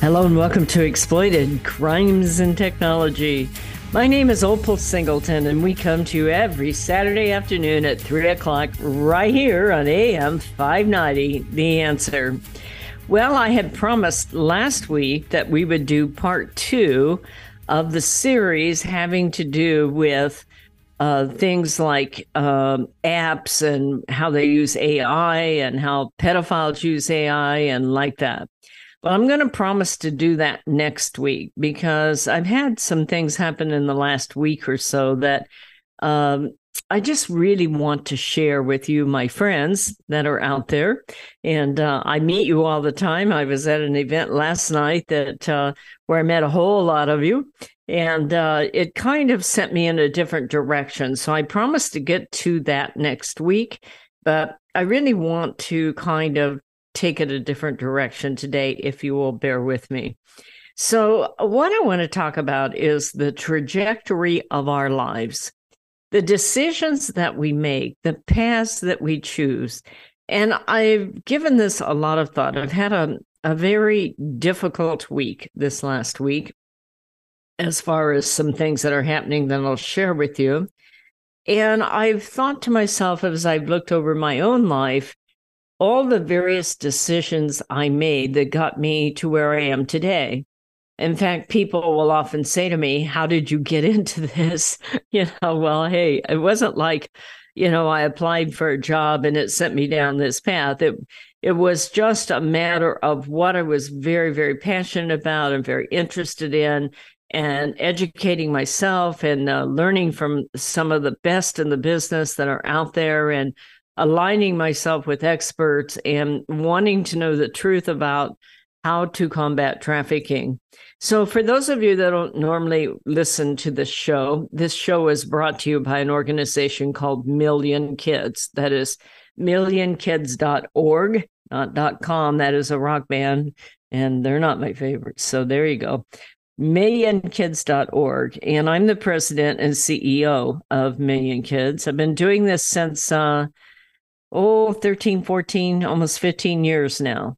Hello and welcome to Exploited Crimes and Technology. My name is Opal Singleton, and we come to you every Saturday afternoon at 3 o'clock right here on AM 590, The Answer. Well, I had promised last week that we would do part two of the series having to do with uh, things like um, apps and how they use AI and how pedophiles use AI and like that. I'm going to promise to do that next week because I've had some things happen in the last week or so that um, I just really want to share with you, my friends that are out there. And uh, I meet you all the time. I was at an event last night that uh, where I met a whole lot of you, and uh, it kind of sent me in a different direction. So I promise to get to that next week, but I really want to kind of take it a different direction today, if you will bear with me. So, what I want to talk about is the trajectory of our lives, the decisions that we make, the paths that we choose. And I've given this a lot of thought. I've had a, a very difficult week this last week, as far as some things that are happening that I'll share with you. And I've thought to myself as I've looked over my own life, all the various decisions I made that got me to where I am today. In fact, people will often say to me, How did you get into this? You know, well, hey, it wasn't like, you know, I applied for a job and it sent me down this path. It it was just a matter of what I was very, very passionate about and very interested in and educating myself and uh, learning from some of the best in the business that are out there and aligning myself with experts and wanting to know the truth about how to combat trafficking. So, for those of you that don't normally listen to this show, this show is brought to you by an organization called Million Kids. That is millionkids.org, not .com. That is a rock band, and they're not my favorites. So, there you go. Millionkids.org. And I'm the president and CEO of Million Kids. I've been doing this since uh, oh 13 14 almost 15 years now.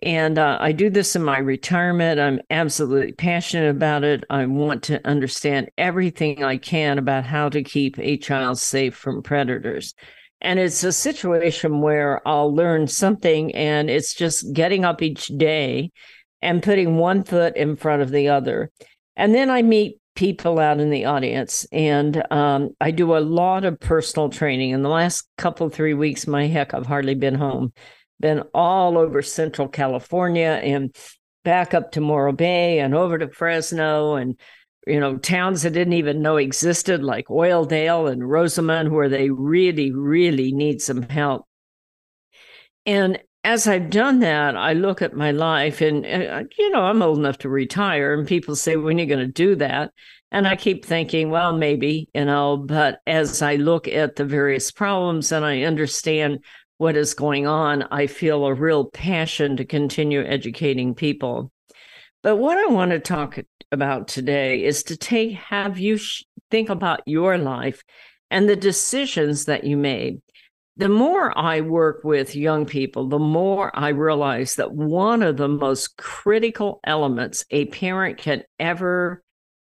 And uh, i do this in my retirement. I'm absolutely passionate about it. I want to understand everything i can about how to keep a child safe from predators. And it's a situation where i'll learn something and it's just getting up each day and putting one foot in front of the other. And then i meet people out in the audience. And um, i do a lot of personal training. In the last couple three weeks my heck i've hardly been home. Been all over central california and back up to morro bay and over to fresno and you know towns that didn't even know existed like oildale and rosamond where they really really need some help. And as I've done that, I look at my life and, uh, you know, I'm old enough to retire. And people say, when are you going to do that? And I keep thinking, well, maybe, you know, but as I look at the various problems and I understand what is going on, I feel a real passion to continue educating people. But what I want to talk about today is to take, have you sh- think about your life and the decisions that you made the more I work with young people, the more I realize that one of the most critical elements a parent can ever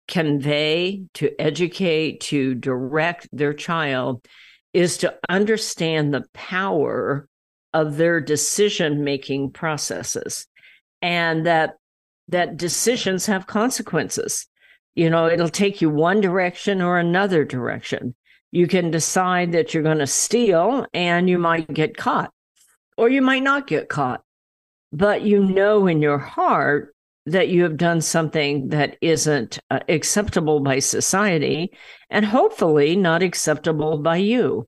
convey, to educate, to direct their child is to understand the power of their decision making processes and that that decisions have consequences. You know it'll take you one direction or another direction you can decide that you're going to steal and you might get caught, or you might not get caught. But you know in your heart that you have done something that isn't uh, acceptable by society and hopefully not acceptable by you.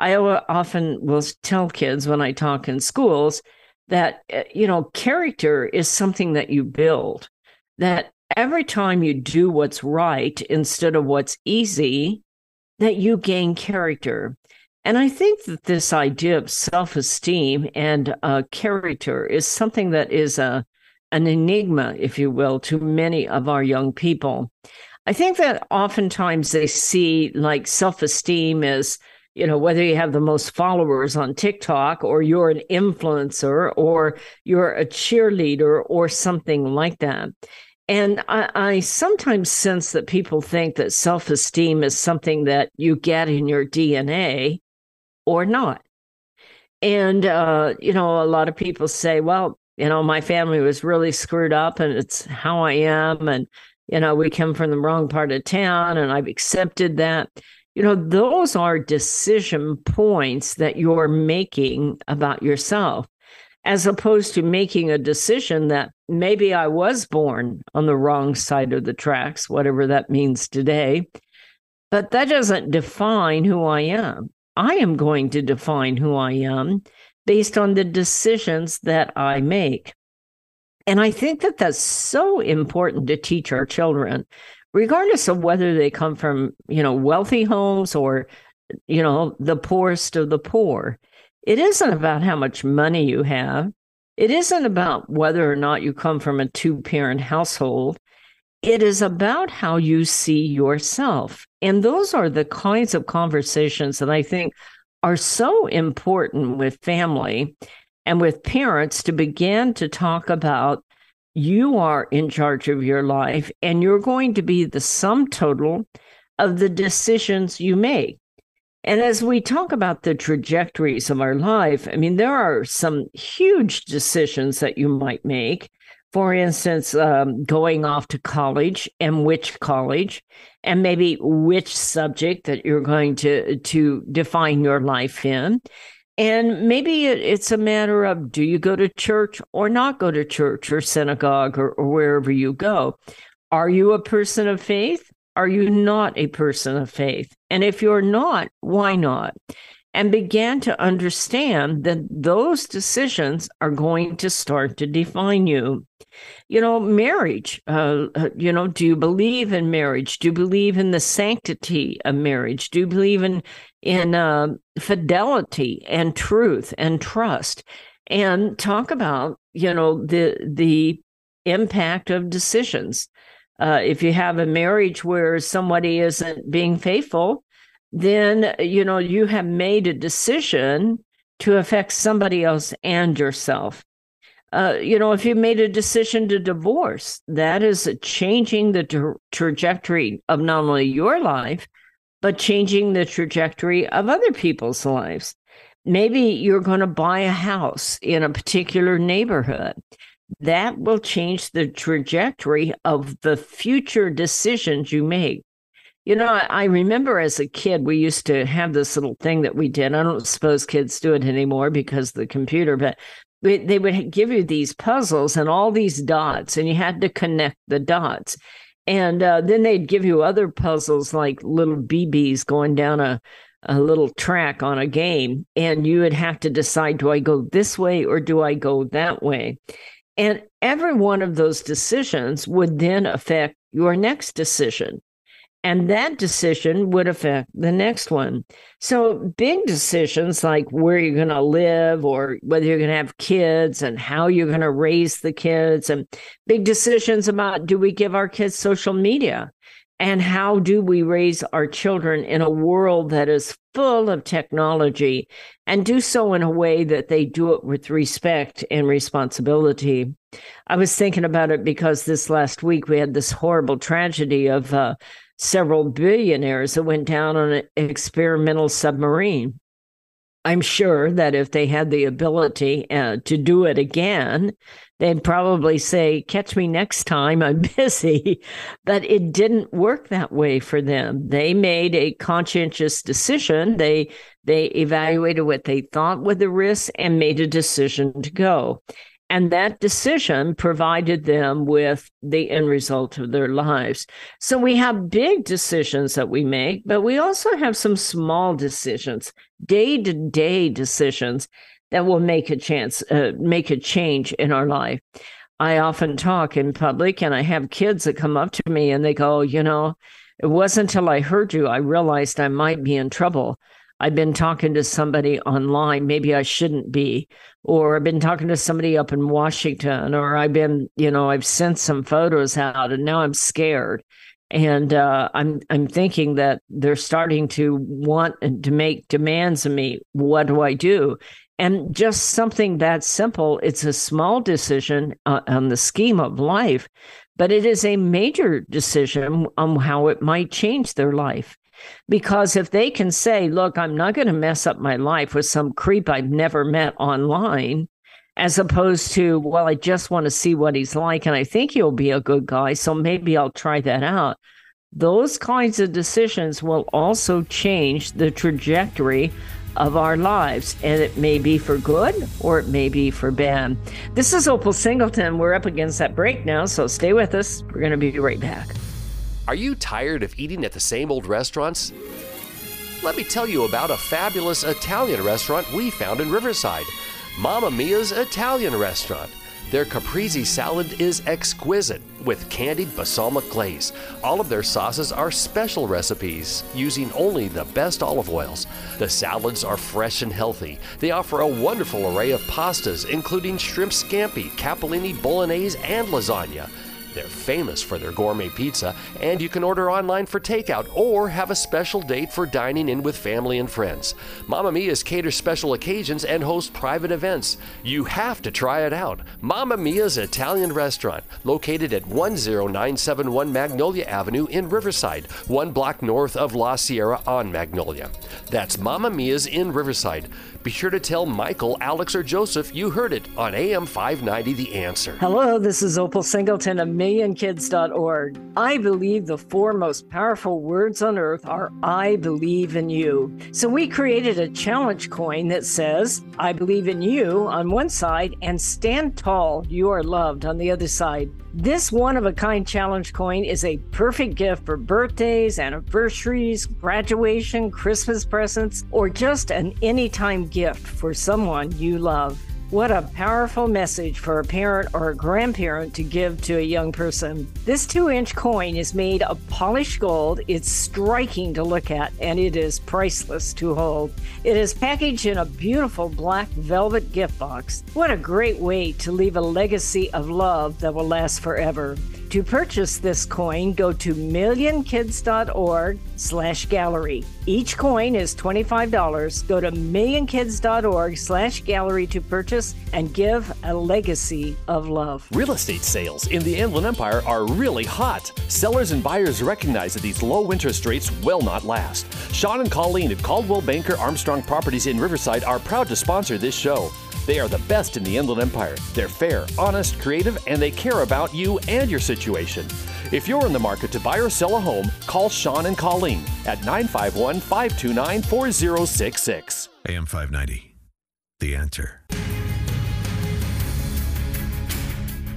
I often will tell kids when I talk in schools that, uh, you know, character is something that you build, that every time you do what's right instead of what's easy, that you gain character. And I think that this idea of self esteem and uh, character is something that is a, an enigma, if you will, to many of our young people. I think that oftentimes they see like self esteem as you know, whether you have the most followers on TikTok or you're an influencer or you're a cheerleader or something like that. And I, I sometimes sense that people think that self esteem is something that you get in your DNA or not. And, uh, you know, a lot of people say, well, you know, my family was really screwed up and it's how I am. And, you know, we come from the wrong part of town and I've accepted that. You know, those are decision points that you're making about yourself, as opposed to making a decision that maybe I was born on the wrong side of the tracks, whatever that means today. But that doesn't define who I am. I am going to define who I am based on the decisions that I make. And I think that that's so important to teach our children, regardless of whether they come from, you know, wealthy homes or, you know, the poorest of the poor. It isn't about how much money you have. It isn't about whether or not you come from a two parent household. It is about how you see yourself. And those are the kinds of conversations that I think are so important with family and with parents to begin to talk about you are in charge of your life and you're going to be the sum total of the decisions you make. And as we talk about the trajectories of our life, I mean, there are some huge decisions that you might make. For instance, um, going off to college and which college, and maybe which subject that you're going to to define your life in. And maybe it's a matter of do you go to church or not go to church or synagogue or, or wherever you go? Are you a person of faith? Are you not a person of faith? And if you're not, why not? And began to understand that those decisions are going to start to define you. You know, marriage, uh, uh, you know, do you believe in marriage? Do you believe in the sanctity of marriage? Do you believe in, in uh, fidelity and truth and trust? And talk about, you know, the, the impact of decisions uh, if you have a marriage where somebody isn't being faithful, then you know you have made a decision to affect somebody else and yourself. Uh, you know, if you made a decision to divorce, that is changing the tra- trajectory of not only your life, but changing the trajectory of other people's lives. Maybe you're going to buy a house in a particular neighborhood that will change the trajectory of the future decisions you make. You know, I remember as a kid, we used to have this little thing that we did. I don't suppose kids do it anymore because the computer, but they would give you these puzzles and all these dots, and you had to connect the dots. And uh, then they'd give you other puzzles like little BBs going down a, a little track on a game, and you would have to decide do I go this way or do I go that way? And every one of those decisions would then affect your next decision. And that decision would affect the next one. So, big decisions like where you're going to live or whether you're going to have kids and how you're going to raise the kids, and big decisions about do we give our kids social media? And how do we raise our children in a world that is full of technology and do so in a way that they do it with respect and responsibility? I was thinking about it because this last week we had this horrible tragedy of uh, several billionaires that went down on an experimental submarine. I'm sure that if they had the ability uh, to do it again, they'd probably say, Catch me next time, I'm busy. But it didn't work that way for them. They made a conscientious decision. They they evaluated what they thought were the risks and made a decision to go. And that decision provided them with the end result of their lives. So we have big decisions that we make, but we also have some small decisions, day to day decisions that will make a chance, uh, make a change in our life. I often talk in public and I have kids that come up to me and they go, you know, it wasn't until I heard you I realized I might be in trouble. I've been talking to somebody online, maybe I shouldn't be, or I've been talking to somebody up in Washington, or I've been, you know, I've sent some photos out and now I'm scared. and uh, I'm I'm thinking that they're starting to want to make demands of me. What do I do? And just something that simple. It's a small decision uh, on the scheme of life, but it is a major decision on how it might change their life. Because if they can say, "Look, I'm not going to mess up my life with some creep I've never met online," as opposed to, well, I just want to see what he's like and I think he'll be a good guy. So maybe I'll try that out. Those kinds of decisions will also change the trajectory of our lives, and it may be for good or it may be for bad. This is Opal Singleton. We're up against that break now, so stay with us. We're going to be right back. Are you tired of eating at the same old restaurants? Let me tell you about a fabulous Italian restaurant we found in Riverside. Mamma Mia's Italian restaurant. Their caprese salad is exquisite with candied balsamic glaze. All of their sauces are special recipes using only the best olive oils. The salads are fresh and healthy. They offer a wonderful array of pastas, including shrimp scampi, capellini, bolognese, and lasagna. They're famous for their gourmet pizza, and you can order online for takeout or have a special date for dining in with family and friends. Mamma Mia's caters special occasions and hosts private events. You have to try it out. Mamma Mia's Italian Restaurant, located at 10971 Magnolia Avenue in Riverside, one block north of La Sierra on Magnolia. That's Mamma Mia's in Riverside. Be sure to tell Michael, Alex, or Joseph you heard it on AM 590 The Answer. Hello, this is Opal Singleton of millionkids.org. I believe the four most powerful words on earth are I believe in you. So we created a challenge coin that says, I believe in you on one side and stand tall, you are loved on the other side. This one of a kind challenge coin is a perfect gift for birthdays, anniversaries, graduation, Christmas presents, or just an anytime gift for someone you love. What a powerful message for a parent or a grandparent to give to a young person. This two inch coin is made of polished gold. It's striking to look at and it is priceless to hold. It is packaged in a beautiful black velvet gift box. What a great way to leave a legacy of love that will last forever. To purchase this coin, go to millionkids.org slash gallery. Each coin is $25. Go to millionkids.org slash gallery to purchase and give a legacy of love. Real estate sales in the Inland Empire are really hot. Sellers and buyers recognize that these low interest rates will not last. Sean and Colleen at Coldwell Banker Armstrong Properties in Riverside are proud to sponsor this show. They are the best in the Inland Empire. They're fair, honest, creative, and they care about you and your situation. If you're in the market to buy or sell a home, call Sean and Colleen at 951 529 4066. AM 590. The answer.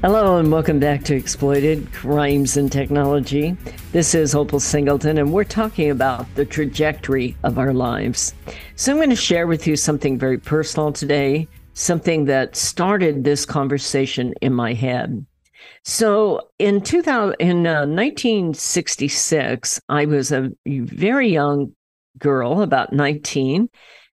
Hello and welcome back to Exploited Crimes and Technology. This is Opal Singleton, and we're talking about the trajectory of our lives. So, I'm going to share with you something very personal today, something that started this conversation in my head. So, in 2000, in uh, 1966, I was a very young girl, about 19,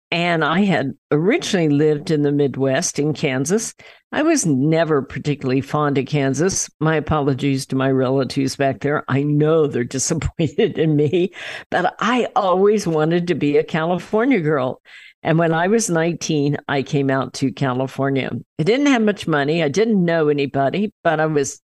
and I had originally lived in the Midwest in Kansas. I was never particularly fond of Kansas. My apologies to my relatives back there. I know they're disappointed in me, but I always wanted to be a California girl. And when I was 19, I came out to California. I didn't have much money. I didn't know anybody, but I was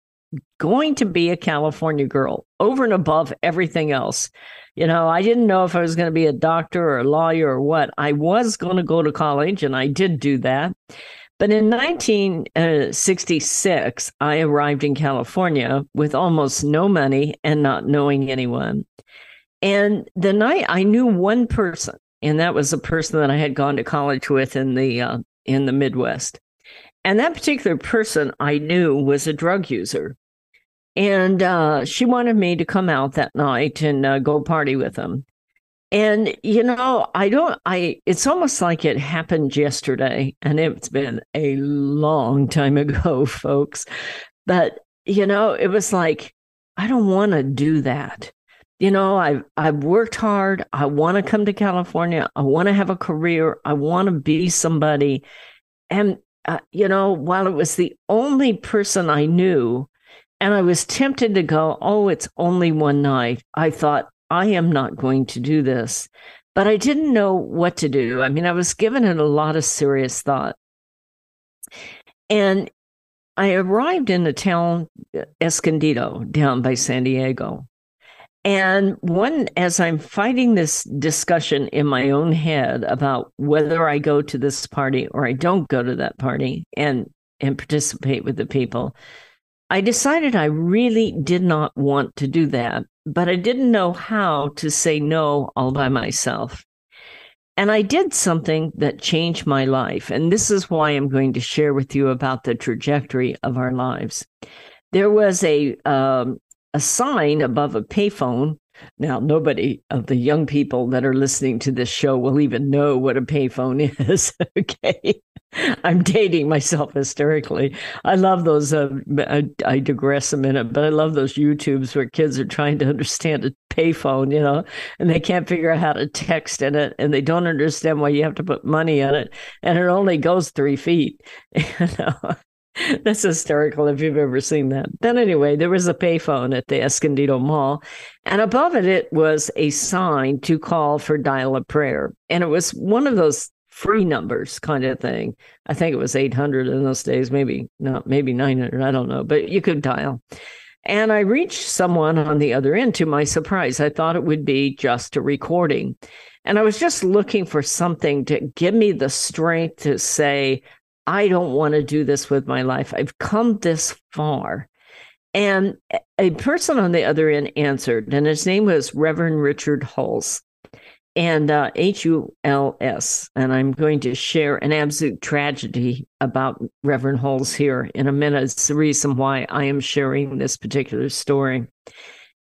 going to be a California girl over and above everything else. You know, I didn't know if I was going to be a doctor or a lawyer or what. I was going to go to college, and I did do that. But in 1966, uh, I arrived in California with almost no money and not knowing anyone. And the night I knew one person, and that was a person that I had gone to college with in the uh, in the Midwest. And that particular person I knew was a drug user. And uh, she wanted me to come out that night and uh, go party with them. And, you know, I don't, I, it's almost like it happened yesterday and it's been a long time ago, folks. But, you know, it was like, I don't want to do that. You know, I've, I've worked hard. I want to come to California. I want to have a career. I want to be somebody. And, uh, you know, while it was the only person I knew And I was tempted to go, oh, it's only one night. I thought, I am not going to do this. But I didn't know what to do. I mean, I was given it a lot of serious thought. And I arrived in the town uh, Escondido down by San Diego. And one, as I'm fighting this discussion in my own head about whether I go to this party or I don't go to that party and and participate with the people, I decided I really did not want to do that, but I didn't know how to say no all by myself. And I did something that changed my life. And this is why I'm going to share with you about the trajectory of our lives. There was a um, a sign above a payphone. Now, nobody of the young people that are listening to this show will even know what a payphone is. okay. I'm dating myself hysterically. I love those. Uh, I, I, digress a minute, but I love those YouTubes where kids are trying to understand a payphone, you know, and they can't figure out how to text in it, and they don't understand why you have to put money in it, and it only goes three feet. You know? That's hysterical if you've ever seen that. Then, anyway, there was a payphone at the Escondido Mall, and above it, it was a sign to call for dial a prayer. And it was one of those free numbers kind of thing. I think it was 800 in those days, maybe not, maybe 900, I don't know, but you could dial. And I reached someone on the other end to my surprise. I thought it would be just a recording. And I was just looking for something to give me the strength to say, I don't want to do this with my life. I've come this far. And a person on the other end answered, and his name was Reverend Richard Huls and uh, H U L S. And I'm going to share an absolute tragedy about Reverend Huls here in a minute. It's the reason why I am sharing this particular story.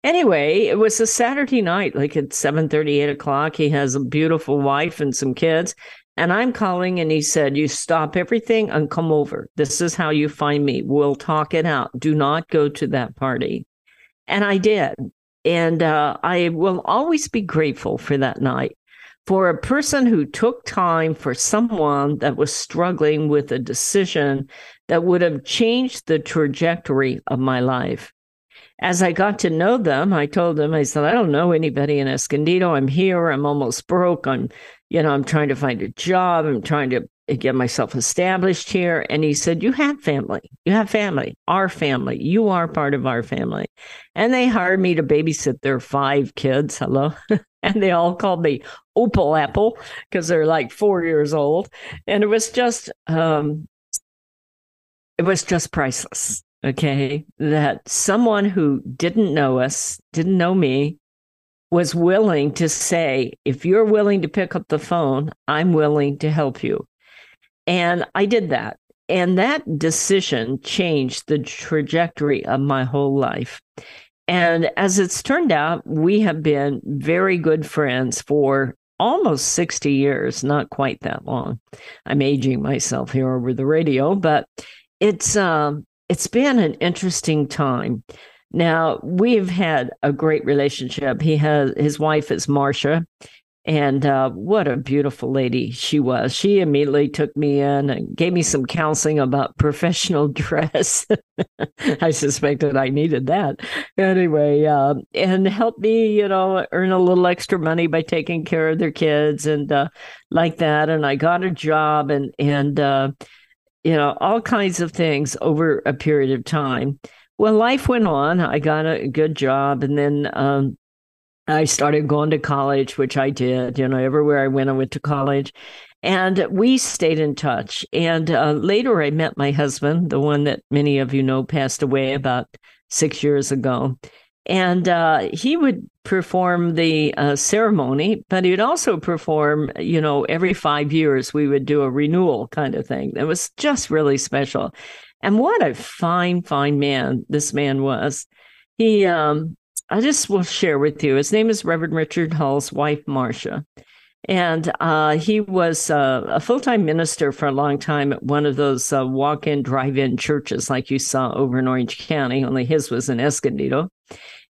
Anyway, it was a Saturday night, like at 7 30, 8 o'clock. He has a beautiful wife and some kids. And I'm calling, and he said, You stop everything and come over. This is how you find me. We'll talk it out. Do not go to that party. And I did. And uh, I will always be grateful for that night for a person who took time for someone that was struggling with a decision that would have changed the trajectory of my life. As I got to know them, I told them, I said, I don't know anybody in Escondido. I'm here. I'm almost broke. I'm you know, I'm trying to find a job. I'm trying to get myself established here. And he said, You have family. You have family, our family. You are part of our family. And they hired me to babysit their five kids. Hello. and they all called me Opal Apple because they're like four years old. And it was just, um, it was just priceless. Okay. That someone who didn't know us, didn't know me, was willing to say, if you're willing to pick up the phone, I'm willing to help you. And I did that. And that decision changed the trajectory of my whole life. And as it's turned out, we have been very good friends for almost 60 years, not quite that long. I'm aging myself here over the radio, but it's um it's been an interesting time. Now, we've had a great relationship. He has his wife is Marsha, and uh, what a beautiful lady she was. She immediately took me in and gave me some counseling about professional dress. I suspected I needed that. Anyway, uh, and helped me, you know, earn a little extra money by taking care of their kids and uh, like that. And I got a job and, and, uh, you know, all kinds of things over a period of time. Well, life went on. I got a good job, and then um, I started going to college, which I did. You know, everywhere I went, I went to college. And we stayed in touch. And uh, later, I met my husband, the one that many of you know passed away about six years ago. And uh, he would perform the uh, ceremony, but he would also perform, you know, every five years, we would do a renewal kind of thing. It was just really special. And what a fine, fine man this man was. He, um, I just will share with you. His name is Reverend Richard Huls, wife Marsha. And uh, he was uh, a full time minister for a long time at one of those uh, walk in, drive in churches like you saw over in Orange County, only his was in Escondido.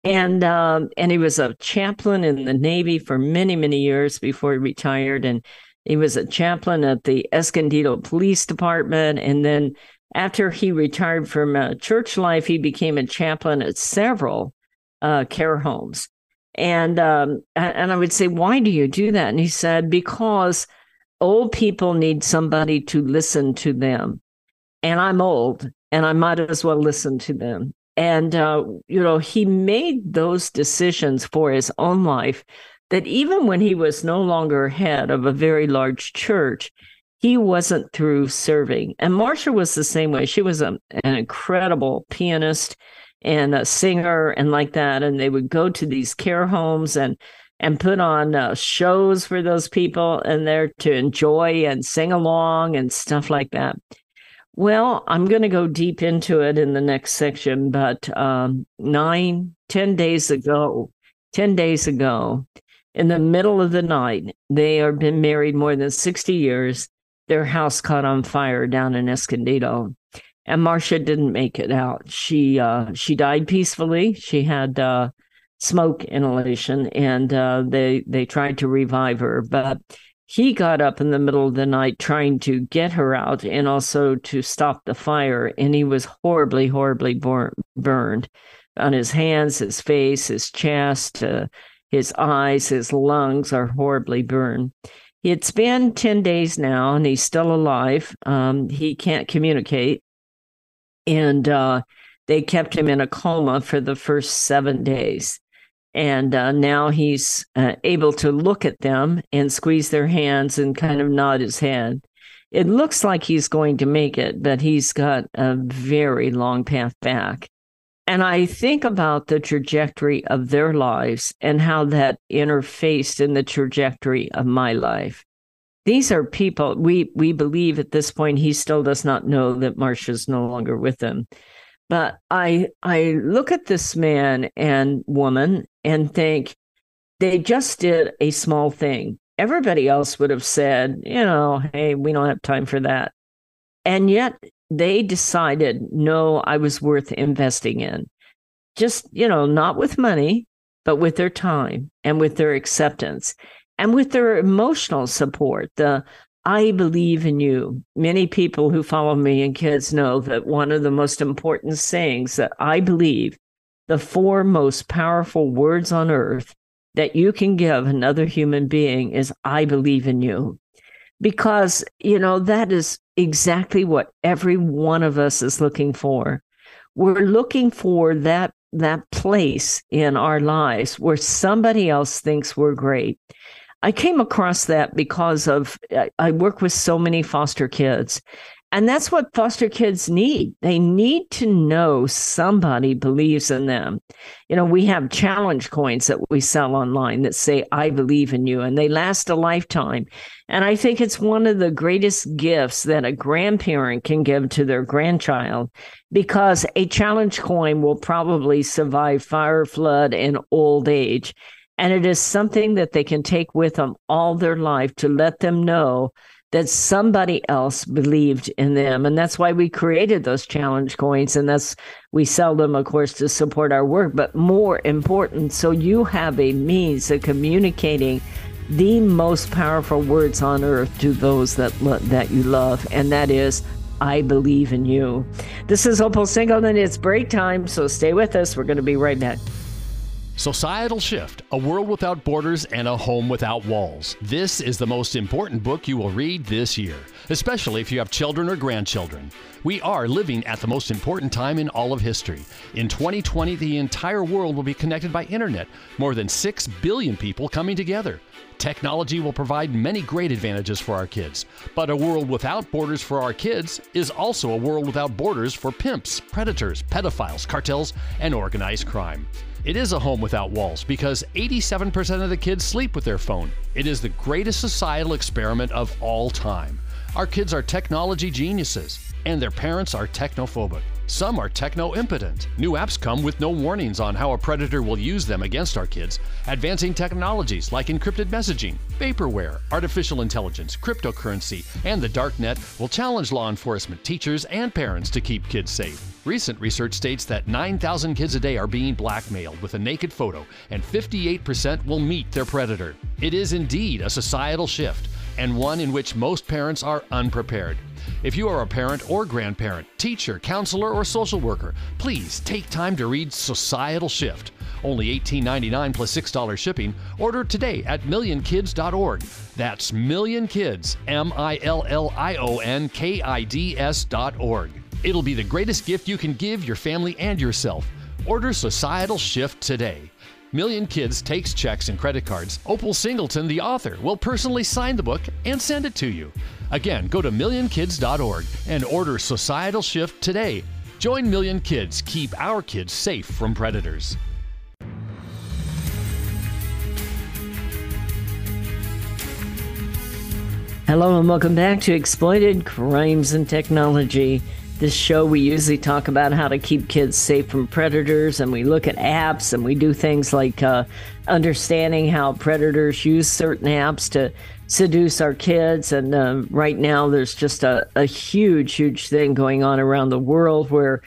And um, and he was a chaplain in the Navy for many, many years before he retired. And he was a chaplain at the Escondido Police Department and then After he retired from uh, church life, he became a chaplain at several uh, care homes. And um, and I would say, why do you do that? And he said, because old people need somebody to listen to them, and I'm old, and I might as well listen to them. And uh, you know, he made those decisions for his own life. That even when he was no longer head of a very large church, he wasn't through serving. And Marsha was the same way. She was a, an incredible pianist and a singer and like that. And they would go to these care homes and and put on uh, shows for those people and there to enjoy and sing along and stuff like that. Well, I'm going to go deep into it in the next section, but um, nine, ten days ago, 10 days ago, in the middle of the night, they have been married more than 60 years their house caught on fire down in Escondido. And Marsha didn't make it out. She uh, she died peacefully. She had uh, smoke inhalation, and uh, they they tried to revive her, but he got up in the middle of the night trying to get her out and also to stop the fire, and he was horribly, horribly burned on his hands, his face, his chest, uh, his eyes, his lungs are horribly burned. It's been 10 days now and he's still alive. Um, he can't communicate. And uh, they kept him in a coma for the first seven days. And uh, now he's uh, able to look at them and squeeze their hands and kind of nod his head. It looks like he's going to make it, but he's got a very long path back. And I think about the trajectory of their lives and how that interfaced in the trajectory of my life. These are people we we believe at this point he still does not know that Marsha's no longer with him. But I I look at this man and woman and think they just did a small thing. Everybody else would have said, you know, hey, we don't have time for that. And yet they decided, no, I was worth investing in. Just, you know, not with money, but with their time and with their acceptance and with their emotional support. The I believe in you. Many people who follow me and kids know that one of the most important sayings that I believe, the four most powerful words on earth that you can give another human being is I believe in you because you know that is exactly what every one of us is looking for. We're looking for that that place in our lives where somebody else thinks we're great. I came across that because of i work with so many foster kids and that's what foster kids need. They need to know somebody believes in them. You know, we have challenge coins that we sell online that say, I believe in you, and they last a lifetime. And I think it's one of the greatest gifts that a grandparent can give to their grandchild because a challenge coin will probably survive fire, flood, and old age. And it is something that they can take with them all their life to let them know that somebody else believed in them. And that's why we created those challenge coins. And that's, we sell them, of course, to support our work, but more important, so you have a means of communicating the most powerful words on earth to those that, that you love. And that is, I believe in you. This is Opal Singleton. It's break time, so stay with us. We're going to be right back. Societal Shift A World Without Borders and a Home Without Walls. This is the most important book you will read this year, especially if you have children or grandchildren. We are living at the most important time in all of history. In 2020, the entire world will be connected by internet, more than 6 billion people coming together. Technology will provide many great advantages for our kids, but a world without borders for our kids is also a world without borders for pimps, predators, pedophiles, cartels, and organized crime. It is a home without walls because 87% of the kids sleep with their phone. It is the greatest societal experiment of all time. Our kids are technology geniuses, and their parents are technophobic. Some are techno impotent. New apps come with no warnings on how a predator will use them against our kids. Advancing technologies like encrypted messaging, vaporware, artificial intelligence, cryptocurrency, and the dark net will challenge law enforcement, teachers, and parents to keep kids safe. Recent research states that 9,000 kids a day are being blackmailed with a naked photo, and 58% will meet their predator. It is indeed a societal shift, and one in which most parents are unprepared. If you are a parent or grandparent, teacher, counselor, or social worker, please take time to read Societal Shift. Only $18.99 plus $6 shipping. Order today at millionkids.org. That's millionkids, M I L L I O N K I D S.org. It'll be the greatest gift you can give your family and yourself. Order Societal Shift today. Million Kids takes checks and credit cards. Opal Singleton, the author, will personally sign the book and send it to you. Again, go to millionkids.org and order Societal Shift today. Join Million Kids. Keep our kids safe from predators. Hello and welcome back to Exploited Crimes and Technology. This show, we usually talk about how to keep kids safe from predators, and we look at apps and we do things like uh, understanding how predators use certain apps to seduce our kids. And uh, right now, there's just a, a huge, huge thing going on around the world where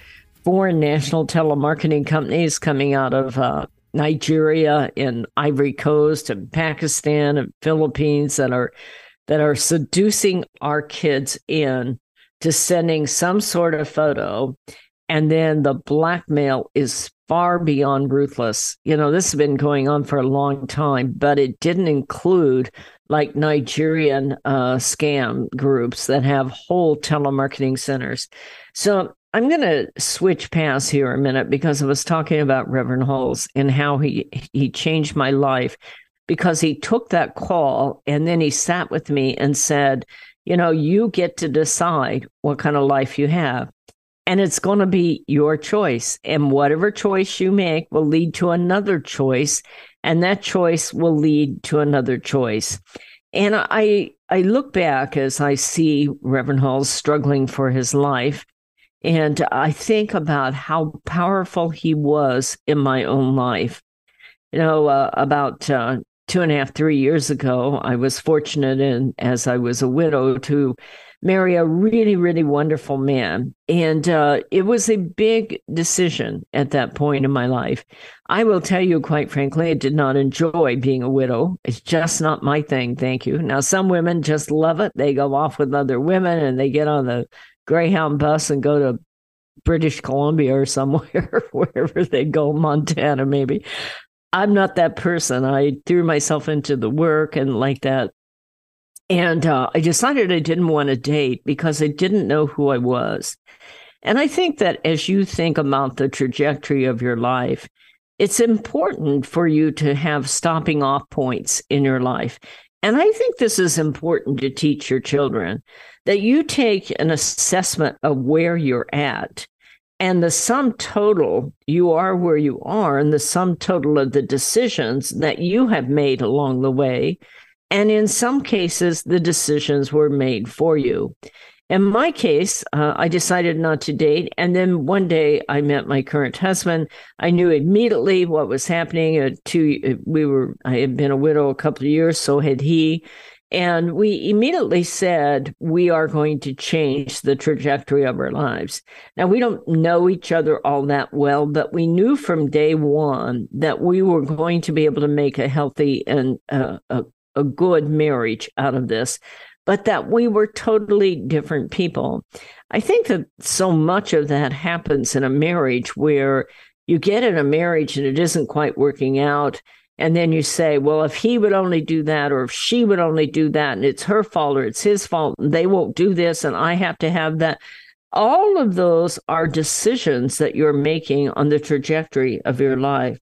foreign national telemarketing companies coming out of uh, Nigeria and Ivory Coast and Pakistan and Philippines that are that are seducing our kids in to sending some sort of photo. And then the blackmail is far beyond ruthless. You know, this has been going on for a long time, but it didn't include like Nigerian uh, scam groups that have whole telemarketing centers. So I'm going to switch paths here a minute because I was talking about Reverend Huls and how he he changed my life because he took that call and then he sat with me and said, you know, you get to decide what kind of life you have. And it's going to be your choice. And whatever choice you make will lead to another choice. And that choice will lead to another choice. And I I look back as I see Reverend Hall struggling for his life. And I think about how powerful he was in my own life. You know, uh, about uh, two and a half, three years ago, I was fortunate and as I was a widow to marry a really, really wonderful man. And uh, it was a big decision at that point in my life. I will tell you, quite frankly, I did not enjoy being a widow. It's just not my thing. Thank you. Now, some women just love it. They go off with other women and they get on the Greyhound bus and go to British Columbia or somewhere, wherever they go, Montana maybe. I'm not that person. I threw myself into the work and like that. And uh, I decided I didn't want to date because I didn't know who I was. And I think that as you think about the trajectory of your life, it's important for you to have stopping off points in your life. And I think this is important to teach your children that you take an assessment of where you're at and the sum total, you are where you are, and the sum total of the decisions that you have made along the way. And in some cases, the decisions were made for you. In my case, uh, I decided not to date. And then one day I met my current husband. I knew immediately what was happening. Uh, two, we were, I had been a widow a couple of years, so had he. And we immediately said, we are going to change the trajectory of our lives. Now, we don't know each other all that well, but we knew from day one that we were going to be able to make a healthy and uh, a, a good marriage out of this, but that we were totally different people. I think that so much of that happens in a marriage where you get in a marriage and it isn't quite working out and then you say, well, if he would only do that, or if she would only do that, and it's her fault or it's his fault, they won't do this, and I have to have that. All of those are decisions that you're making on the trajectory of your life.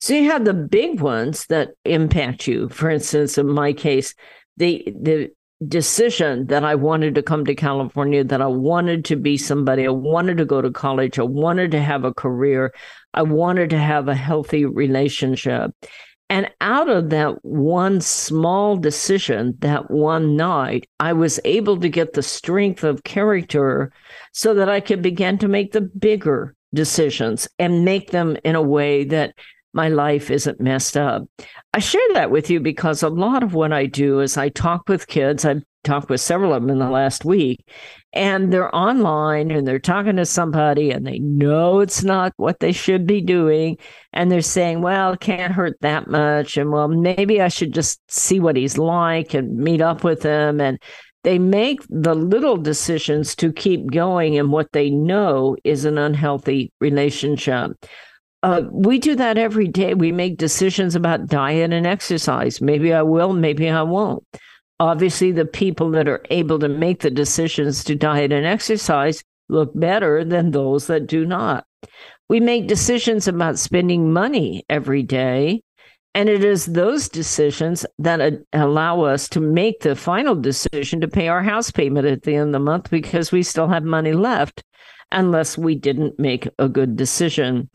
So you have the big ones that impact you. For instance, in my case, the the decision that I wanted to come to California, that I wanted to be somebody, I wanted to go to college, I wanted to have a career, I wanted to have a healthy relationship. And out of that one small decision, that one night, I was able to get the strength of character so that I could begin to make the bigger decisions and make them in a way that my life isn't messed up. I share that with you because a lot of what I do is I talk with kids. I've talked with several of them in the last week, and they're online and they're talking to somebody and they know it's not what they should be doing and they're saying well it can't hurt that much and well maybe i should just see what he's like and meet up with him and They make the little decisions to keep going in what they know is an unhealthy relationship. Uh, we do that every day. We make decisions about diet and exercise. Maybe I will, maybe I won't. Obviously, the people that are able to make the decisions to diet and exercise look better than those that do not. We make decisions about spending money every day. And it is those decisions that allow us to make the final decision to pay our house payment at the end of the month because we still have money left, unless we didn't make a good decision.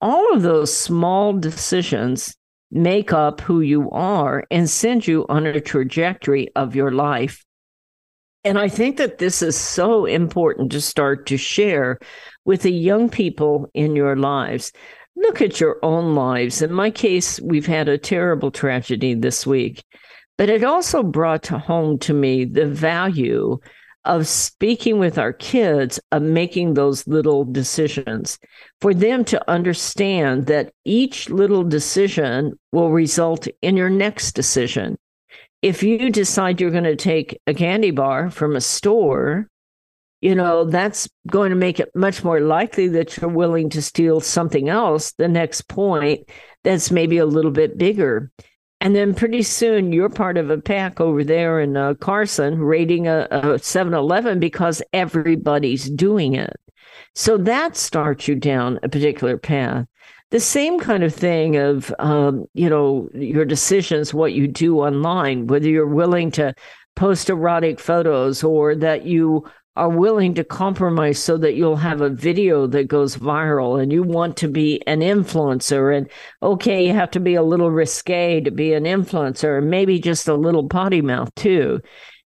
All of those small decisions make up who you are and send you on a trajectory of your life. And I think that this is so important to start to share with the young people in your lives. Look at your own lives. In my case, we've had a terrible tragedy this week, but it also brought to home to me the value of speaking with our kids, of making those little decisions, for them to understand that each little decision will result in your next decision if you decide you're going to take a candy bar from a store, you know, that's going to make it much more likely that you're willing to steal something else the next point that's maybe a little bit bigger. And then pretty soon you're part of a pack over there in uh, Carson raiding a 7 Eleven because everybody's doing it. So that starts you down a particular path the same kind of thing of um, you know your decisions what you do online whether you're willing to post erotic photos or that you are willing to compromise so that you'll have a video that goes viral and you want to be an influencer and okay you have to be a little risque to be an influencer and maybe just a little potty mouth too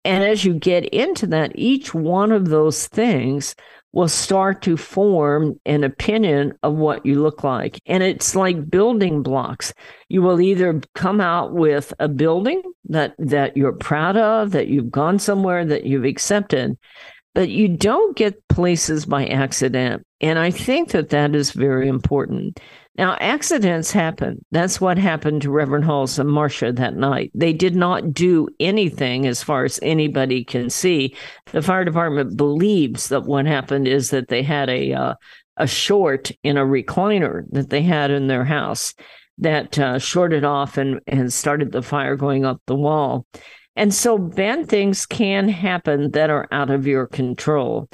and as you get into that each one of those things will start to form an opinion of what you look like. And it's like building blocks. You will either come out with a building that, that you're proud of, that you've gone somewhere, that you've accepted, but you don't get places by accident. And I think that that is very important. Now, accidents happen. That's what happened to Reverend Huls and Marsha that night. They did not do anything as far as anybody can see. The fire department believes that what happened is that they had a uh, a short in a recliner that they had in their house that uh, shorted off and, and started the fire going up the wall. And so bad things can happen that are out of your control.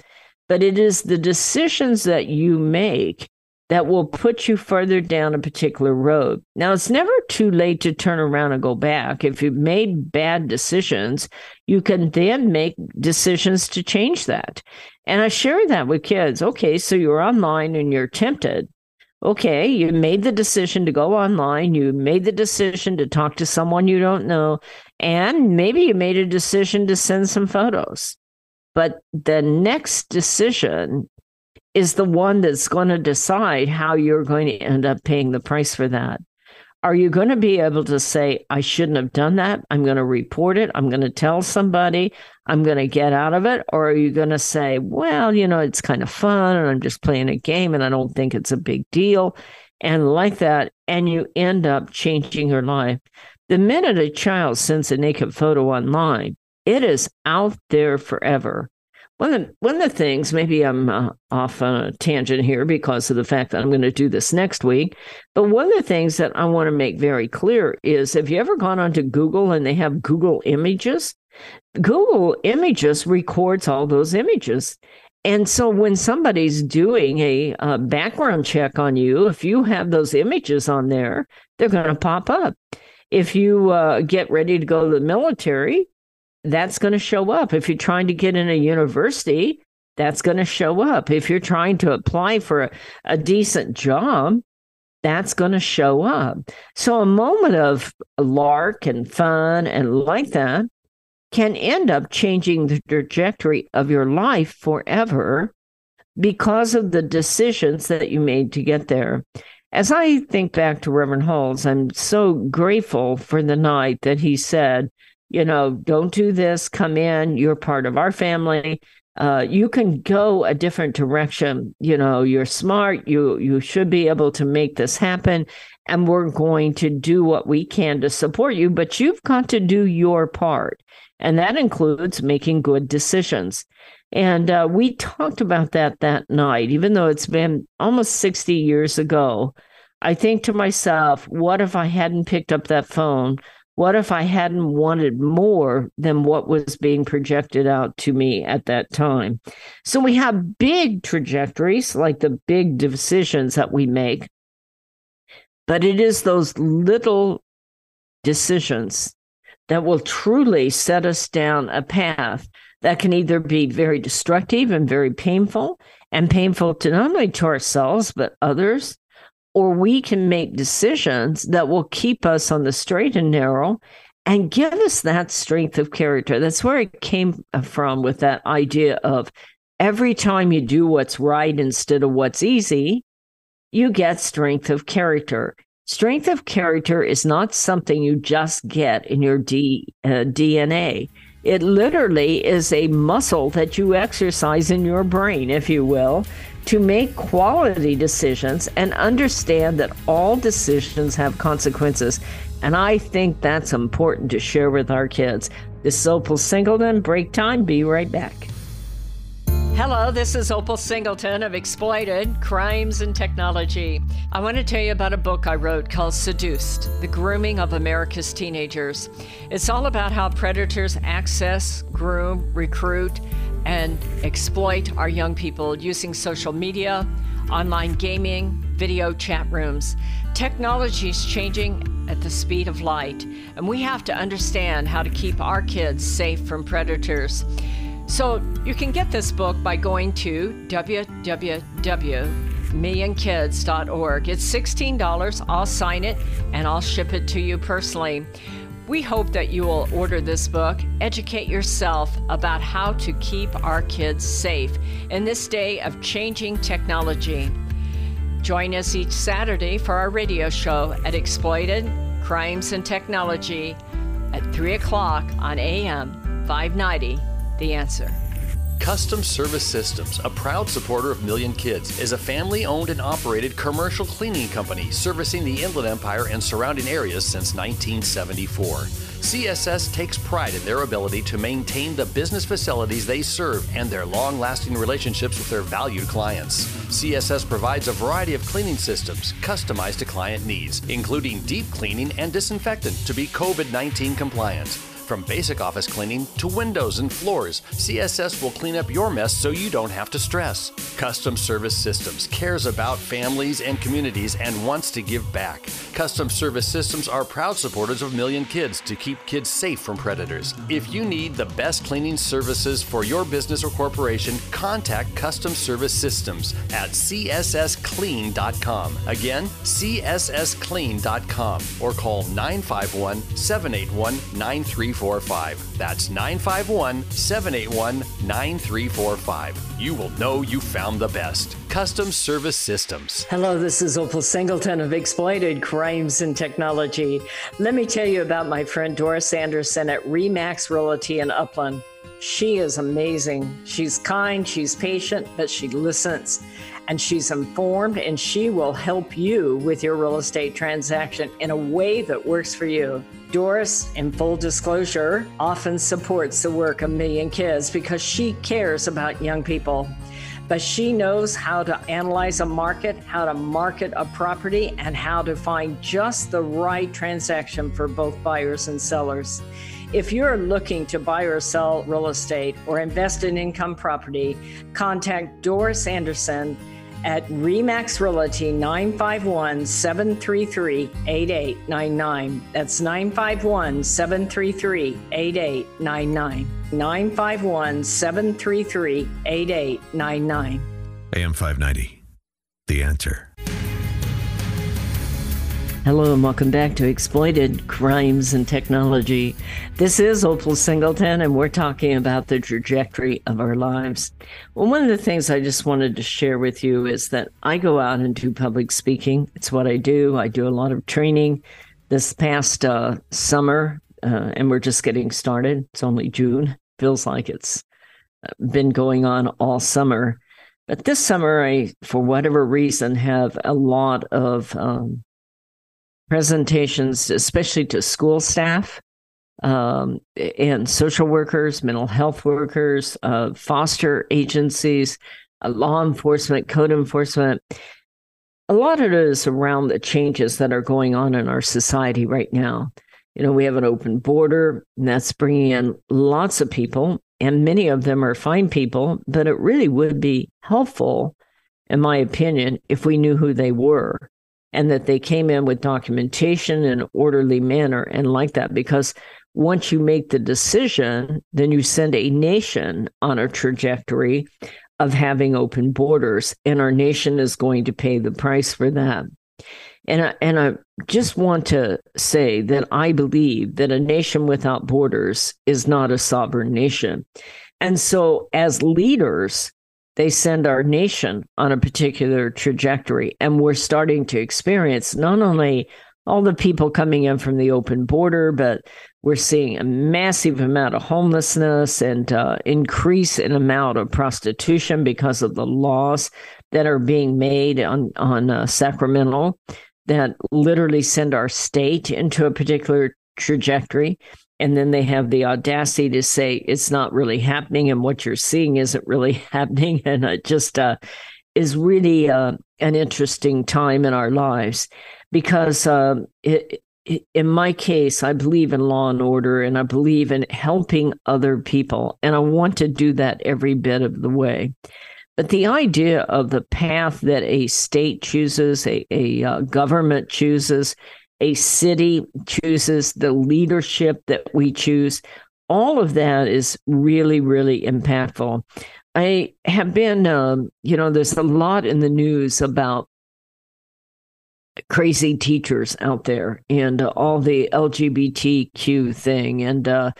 But it is the decisions that you make that will put you further down a particular road. Now, it's never too late to turn around and go back. If you've made bad decisions, you can then make decisions to change that. And I share that with kids. Okay, so you're online and you're tempted. Okay, you made the decision to go online. You made the decision to talk to someone you don't know. And maybe you made a decision to send some photos. But the next decision is the one that's going to decide how you're going to end up paying the price for that. Are you going to be able to say, I shouldn't have done that? I'm going to report it. I'm going to tell somebody. I'm going to get out of it. Or are you going to say, well, you know, it's kind of fun and I'm just playing a game and I don't think it's a big deal? And like that. And you end up changing your life. The minute a child sends a naked photo online, it is out there forever. One of, the, one of the things, maybe I'm uh, off on a tangent here because of the fact that I'm going to do this next week, but one of the things that I want to make very clear is have you ever gone onto Google and they have Google Images? Google Images records all those images. And so when somebody's doing a, a background check on you, if you have those images on there, they're going to pop up. If you uh, get ready to go to the military, that's going to show up. If you're trying to get in a university, that's going to show up. If you're trying to apply for a, a decent job, that's going to show up. So a moment of lark and fun and like that can end up changing the trajectory of your life forever because of the decisions that you made to get there. As I think back to Reverend Huls, I'm so grateful for the night that he said, you know, don't do this, come in, you're part of our family. Uh, you can go a different direction. You know, you're smart. You you should be able to make this happen, and we're going to do what we can to support you. But you've got to do your part. And that includes making good decisions. And uh, we talked about that that night, even though it's been almost 60 years ago. I think to myself, what if I hadn't picked up that phone? What if I hadn't wanted more than what was being projected out to me at that time? So we have big trajectories, like the big decisions that we make, but it is those little decisions that will truly set us down a path that can either be very destructive and very painful and painful to not only to ourselves but others or we can make decisions that will keep us on the straight and narrow and give us that strength of character. That's where it came from with that idea of every time you do what's right instead of what's easy you get strength of character. Strength of character is not something you just get in your D, uh, dna it literally is a muscle that you exercise in your brain, if you will, to make quality decisions and understand that all decisions have consequences. And I think that's important to share with our kids. This is Opal Singleton. Break time. Be right back. Hello, this is Opal Singleton of Exploited Crimes and Technology. I want to tell you about a book I wrote called Seduced The Grooming of America's Teenagers. It's all about how predators access, groom, recruit, and exploit our young people using social media, online gaming, video chat rooms. Technology is changing at the speed of light, and we have to understand how to keep our kids safe from predators. So you can get this book by going to www.millionkids.org. It's $16. I'll sign it and I'll ship it to you personally. We hope that you will order this book, educate yourself about how to keep our kids safe in this day of changing technology. Join us each Saturday for our radio show at Exploited Crimes and Technology at 3 o'clock on AM 590 the answer. Custom Service Systems, a proud supporter of Million Kids, is a family owned and operated commercial cleaning company servicing the Inland Empire and surrounding areas since 1974. CSS takes pride in their ability to maintain the business facilities they serve and their long lasting relationships with their valued clients. CSS provides a variety of cleaning systems customized to client needs, including deep cleaning and disinfectant to be COVID 19 compliant. From basic office cleaning to windows and floors, CSS will clean up your mess so you don't have to stress. Custom Service Systems cares about families and communities and wants to give back. Custom Service Systems are proud supporters of Million Kids to keep kids safe from predators. If you need the best cleaning services for your business or corporation, contact Custom Service Systems at cssclean.com. Again, cssclean.com or call 951 781 9345. 9345. That's 951 781 9345. You will know you found the best. Custom Service Systems. Hello, this is Opal Singleton of Exploited Crimes and Technology. Let me tell you about my friend Doris Anderson at Remax Realty in Upland. She is amazing. She's kind, she's patient, but she listens and she's informed and she will help you with your real estate transaction in a way that works for you. Doris, in full disclosure, often supports the work of Million Kids because she cares about young people. But she knows how to analyze a market, how to market a property, and how to find just the right transaction for both buyers and sellers. If you're looking to buy or sell real estate or invest in income property, contact Doris Anderson at Remax Realty 951 733 8899. That's 951 733 8899. 951 733 8899. AM 590. The answer. Hello and welcome back to Exploited Crimes and Technology. This is Opal Singleton, and we're talking about the trajectory of our lives. Well, one of the things I just wanted to share with you is that I go out and do public speaking. It's what I do. I do a lot of training. This past uh, summer, uh, and we're just getting started. It's only June. Feels like it's been going on all summer. But this summer, I, for whatever reason, have a lot of um, presentations, especially to school staff um, and social workers, mental health workers, uh, foster agencies, uh, law enforcement, code enforcement. A lot of it is around the changes that are going on in our society right now. You know, we have an open border, and that's bringing in lots of people, and many of them are fine people, but it really would be helpful, in my opinion, if we knew who they were and that they came in with documentation in an orderly manner and like that because once you make the decision then you send a nation on a trajectory of having open borders and our nation is going to pay the price for that and I, and I just want to say that I believe that a nation without borders is not a sovereign nation. And so, as leaders, they send our nation on a particular trajectory. And we're starting to experience not only all the people coming in from the open border, but we're seeing a massive amount of homelessness and uh, increase in amount of prostitution because of the laws that are being made on on uh, Sacramento that literally send our state into a particular trajectory and then they have the audacity to say it's not really happening. And what you're seeing isn't really happening. And it just uh, is really uh, an interesting time in our lives because um, it, it, in my case i believe in law and order and i believe in helping other people. And i want to do that every bit of the way. But the idea of the path that a state chooses a, a uh, government chooses a city chooses, the leadership that we choose, all of that is really, really impactful. I have been, um, you know, there's a lot in the news about crazy teachers out there and uh, all the LGBTQ thing and, uh,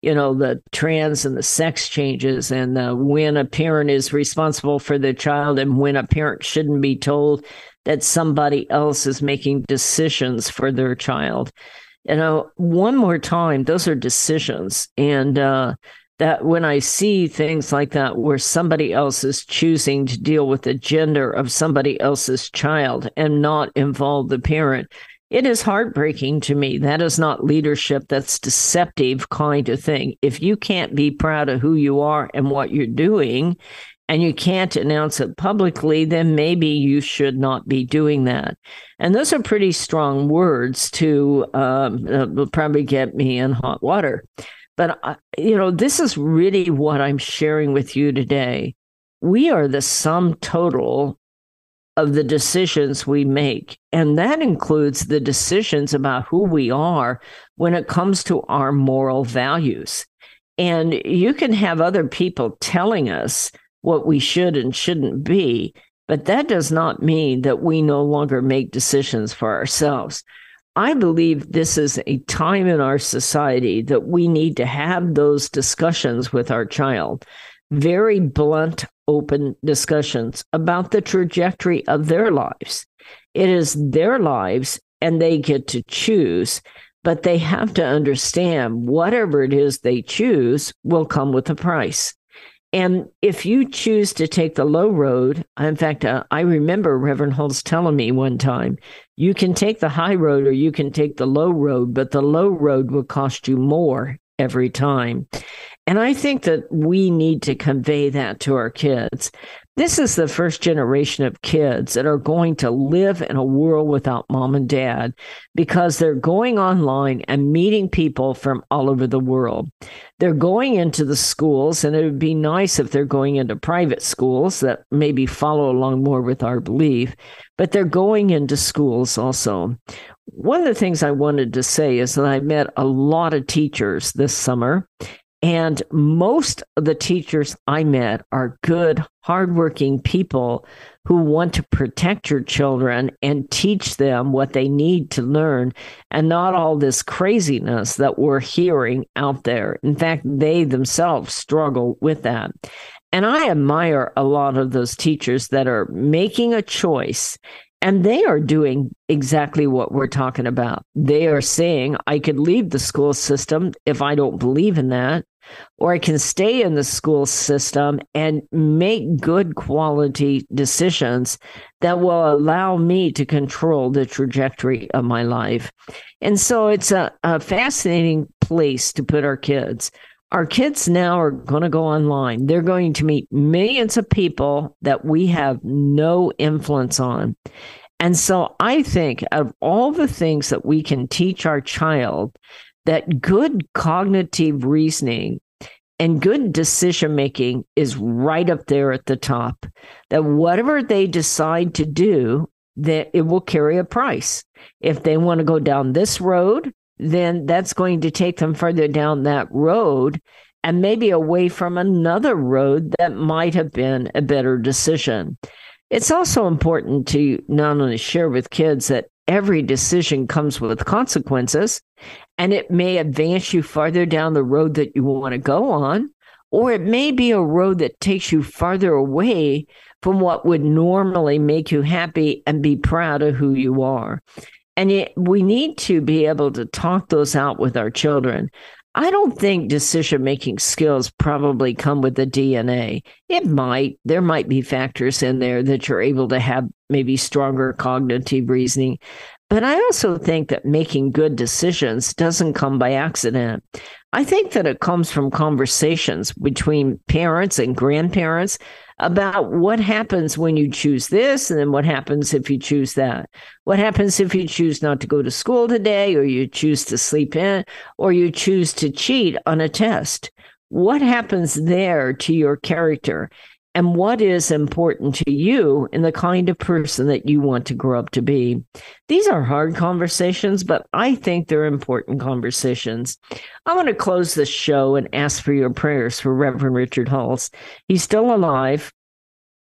you know, the trans and the sex changes and uh, when a parent is responsible for the child and when a parent shouldn't be told that somebody else is making decisions for their child. You know, one more time, those are decisions. And uh, that when I see things like that, where somebody else is choosing to deal with the gender of somebody else's child and not involve the parent, it is heartbreaking to me. That is not leadership. That's deceptive kind of thing. If you can't be proud of who you are and what you're doing, and you can't announce it publicly, then maybe you should not be doing that. And those are pretty strong words to um, uh, will probably get me in hot water. But, uh, you know, this is really what I'm sharing with you today. We are the sum total of the decisions we make. And that includes the decisions about who we are when it comes to our moral values. And you can have other people telling us what we should and shouldn't be. But that does not mean that we no longer make decisions for ourselves. I believe this is a time in our society that we need to have those discussions with our child, very blunt, open discussions about the trajectory of their lives. It is their lives and they get to choose, but they have to understand whatever it is they choose will come with a price. And if you choose to take the low road, in fact, uh, I remember Reverend Huls telling me one time, you can take the high road or you can take the low road, but the low road will cost you more every time. And I think that we need to convey that to our kids this is the first generation of kids that are going to live in a world without mom and dad because they're going online and meeting people from all over the world. They're going into the schools, and it would be nice if they're going into private schools that maybe follow along more with our belief, but they're going into schools also. One of the things I wanted to say is that I met a lot of teachers this summer, and most of the teachers I met are good, hardworking people who want to protect your children and teach them what they need to learn and not all this craziness that we're hearing out there. In fact, they themselves struggle with that. And I admire a lot of those teachers that are making a choice And they are doing exactly what we're talking about. They are saying, I could leave the school system if I don't believe in that, or I can stay in the school system and make good quality decisions that will allow me to control the trajectory of my life. And so it's a, a fascinating place to put our kids. Our kids now are going to go online. They're going to meet millions of people that we have no influence on. And so I think of all the things that we can teach our child, that good cognitive reasoning and good decision making is right up there at the top. That whatever they decide to do, that it will carry a price. If they want to go down this road, then that's going to take them further down that road and maybe away from another road that might have been a better decision. It's also important to not only share with kids that every decision comes with consequences and it may advance you farther down the road that you want to go on, or it may be a road that takes you farther away from what would normally make you happy and be proud of who you are. And yet we need to be able to talk those out with our children. I don't think decision making skills probably come with the DNA. It might. There might be factors in there that you're able to have maybe stronger cognitive reasoning. But I also think that making good decisions doesn't come by accident. I think that it comes from conversations between parents and grandparents about what happens when you choose this and then what happens if you choose that. What happens if you choose not to go to school today or you choose to sleep in or you choose to cheat on a test? What happens there to your character? And what is important to you and the kind of person that you want to grow up to be. These are hard conversations, but I think they're important conversations. I want to close the show and ask for your prayers for Reverend Richard Huls. He's still alive.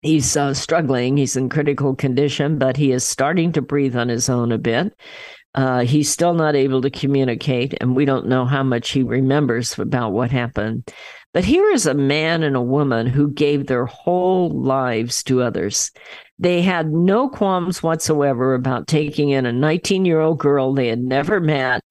He's uh, struggling. He's in critical condition, but he is starting to breathe on his own a bit. Uh, he's still not able to communicate, and we don't know how much he remembers about what happened. But here is a man and a woman who gave their whole lives to others. They had no qualms whatsoever about taking in a 19 year old girl they had never met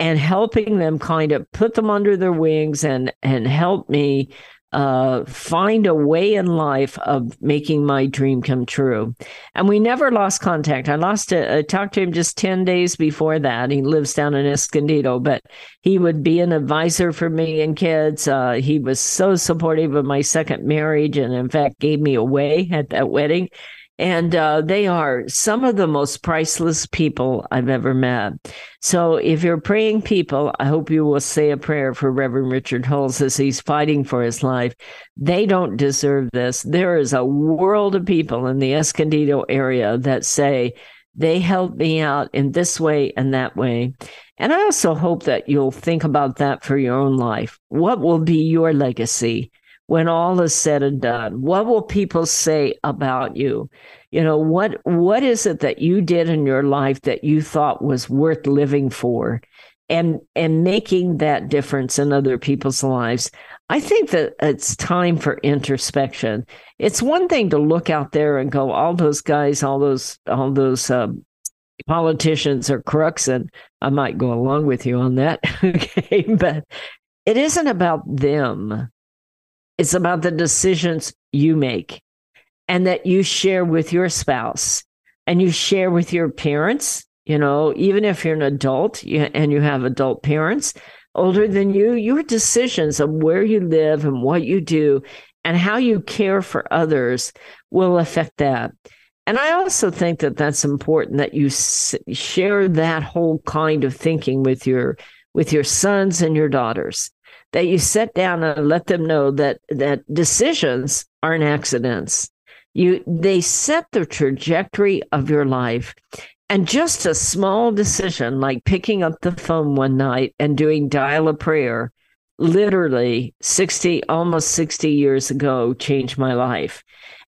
and helping them kind of put them under their wings and, and help me uh, find a way in life of making my dream come true. And we never lost contact. I lost it. I talked to him just 10 days before that. He lives down in Escondido, but he would be an advisor for me and kids. Uh, he was so supportive of my second marriage and, in fact, gave me away at that wedding. And uh, they are some of the most priceless people I've ever met. So if you're praying people, I hope you will say a prayer for Reverend Richard Huls as he's fighting for his life. They don't deserve this. There is a world of people in the Escondido area that say, they helped me out in this way and that way. And I also hope that you'll think about that for your own life. What will be your legacy? When all is said and done what will people say about you? You know what what is it that you did in your life that you thought was worth living for and and making that difference in other people's lives? I think that it's time for introspection. It's one thing to look out there and go all those guys all those all those uh, politicians are crooks and i might go along with you on that. Okay but it isn't about them it's about the decisions you make and that you share with your spouse and you share with your parents. You know, even if you're an adult and you have adult parents older than you, your decisions of where you live and what you do and how you care for others will affect that. And I also think that that's important that you share that whole kind of thinking with your with your sons and your daughters that you sit down and let them know that that decisions aren't accidents. You they set the trajectory of your life. And just a small decision like picking up the phone one night and doing dial a prayer, literally 60, almost 60 years ago, changed my life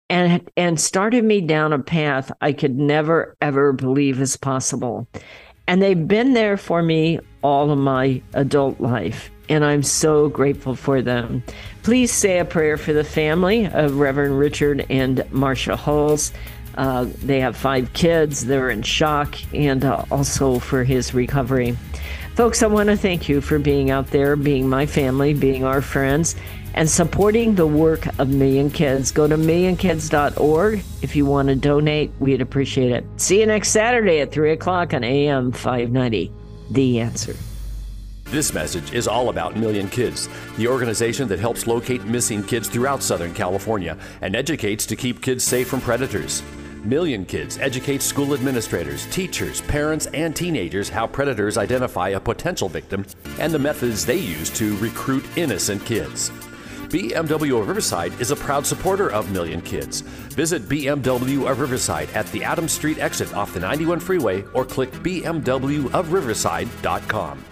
and and started me down a path I could never ever believe is possible. And they've been there for me all of my adult life and I'm so grateful for them. Please say a prayer for the family of Reverend Richard and Marsha Huls. Uh, they have five kids. They're in shock, and uh, also for his recovery. Folks, I want to thank you for being out there, being my family, being our friends, and supporting the work of Million Kids. Go to millionkids.org if you want to donate. We'd appreciate it. See you next Saturday at 3 o'clock on AM 590. The answer. This message is all about Million Kids, the organization that helps locate missing kids throughout Southern California and educates to keep kids safe from predators. Million Kids educates school administrators, teachers, parents, and teenagers how predators identify a potential victim and the methods they use to recruit innocent kids. BMW of Riverside is a proud supporter of Million Kids. Visit BMW of Riverside at the Adams Street exit off the 91 freeway or click bmwofriverside.com.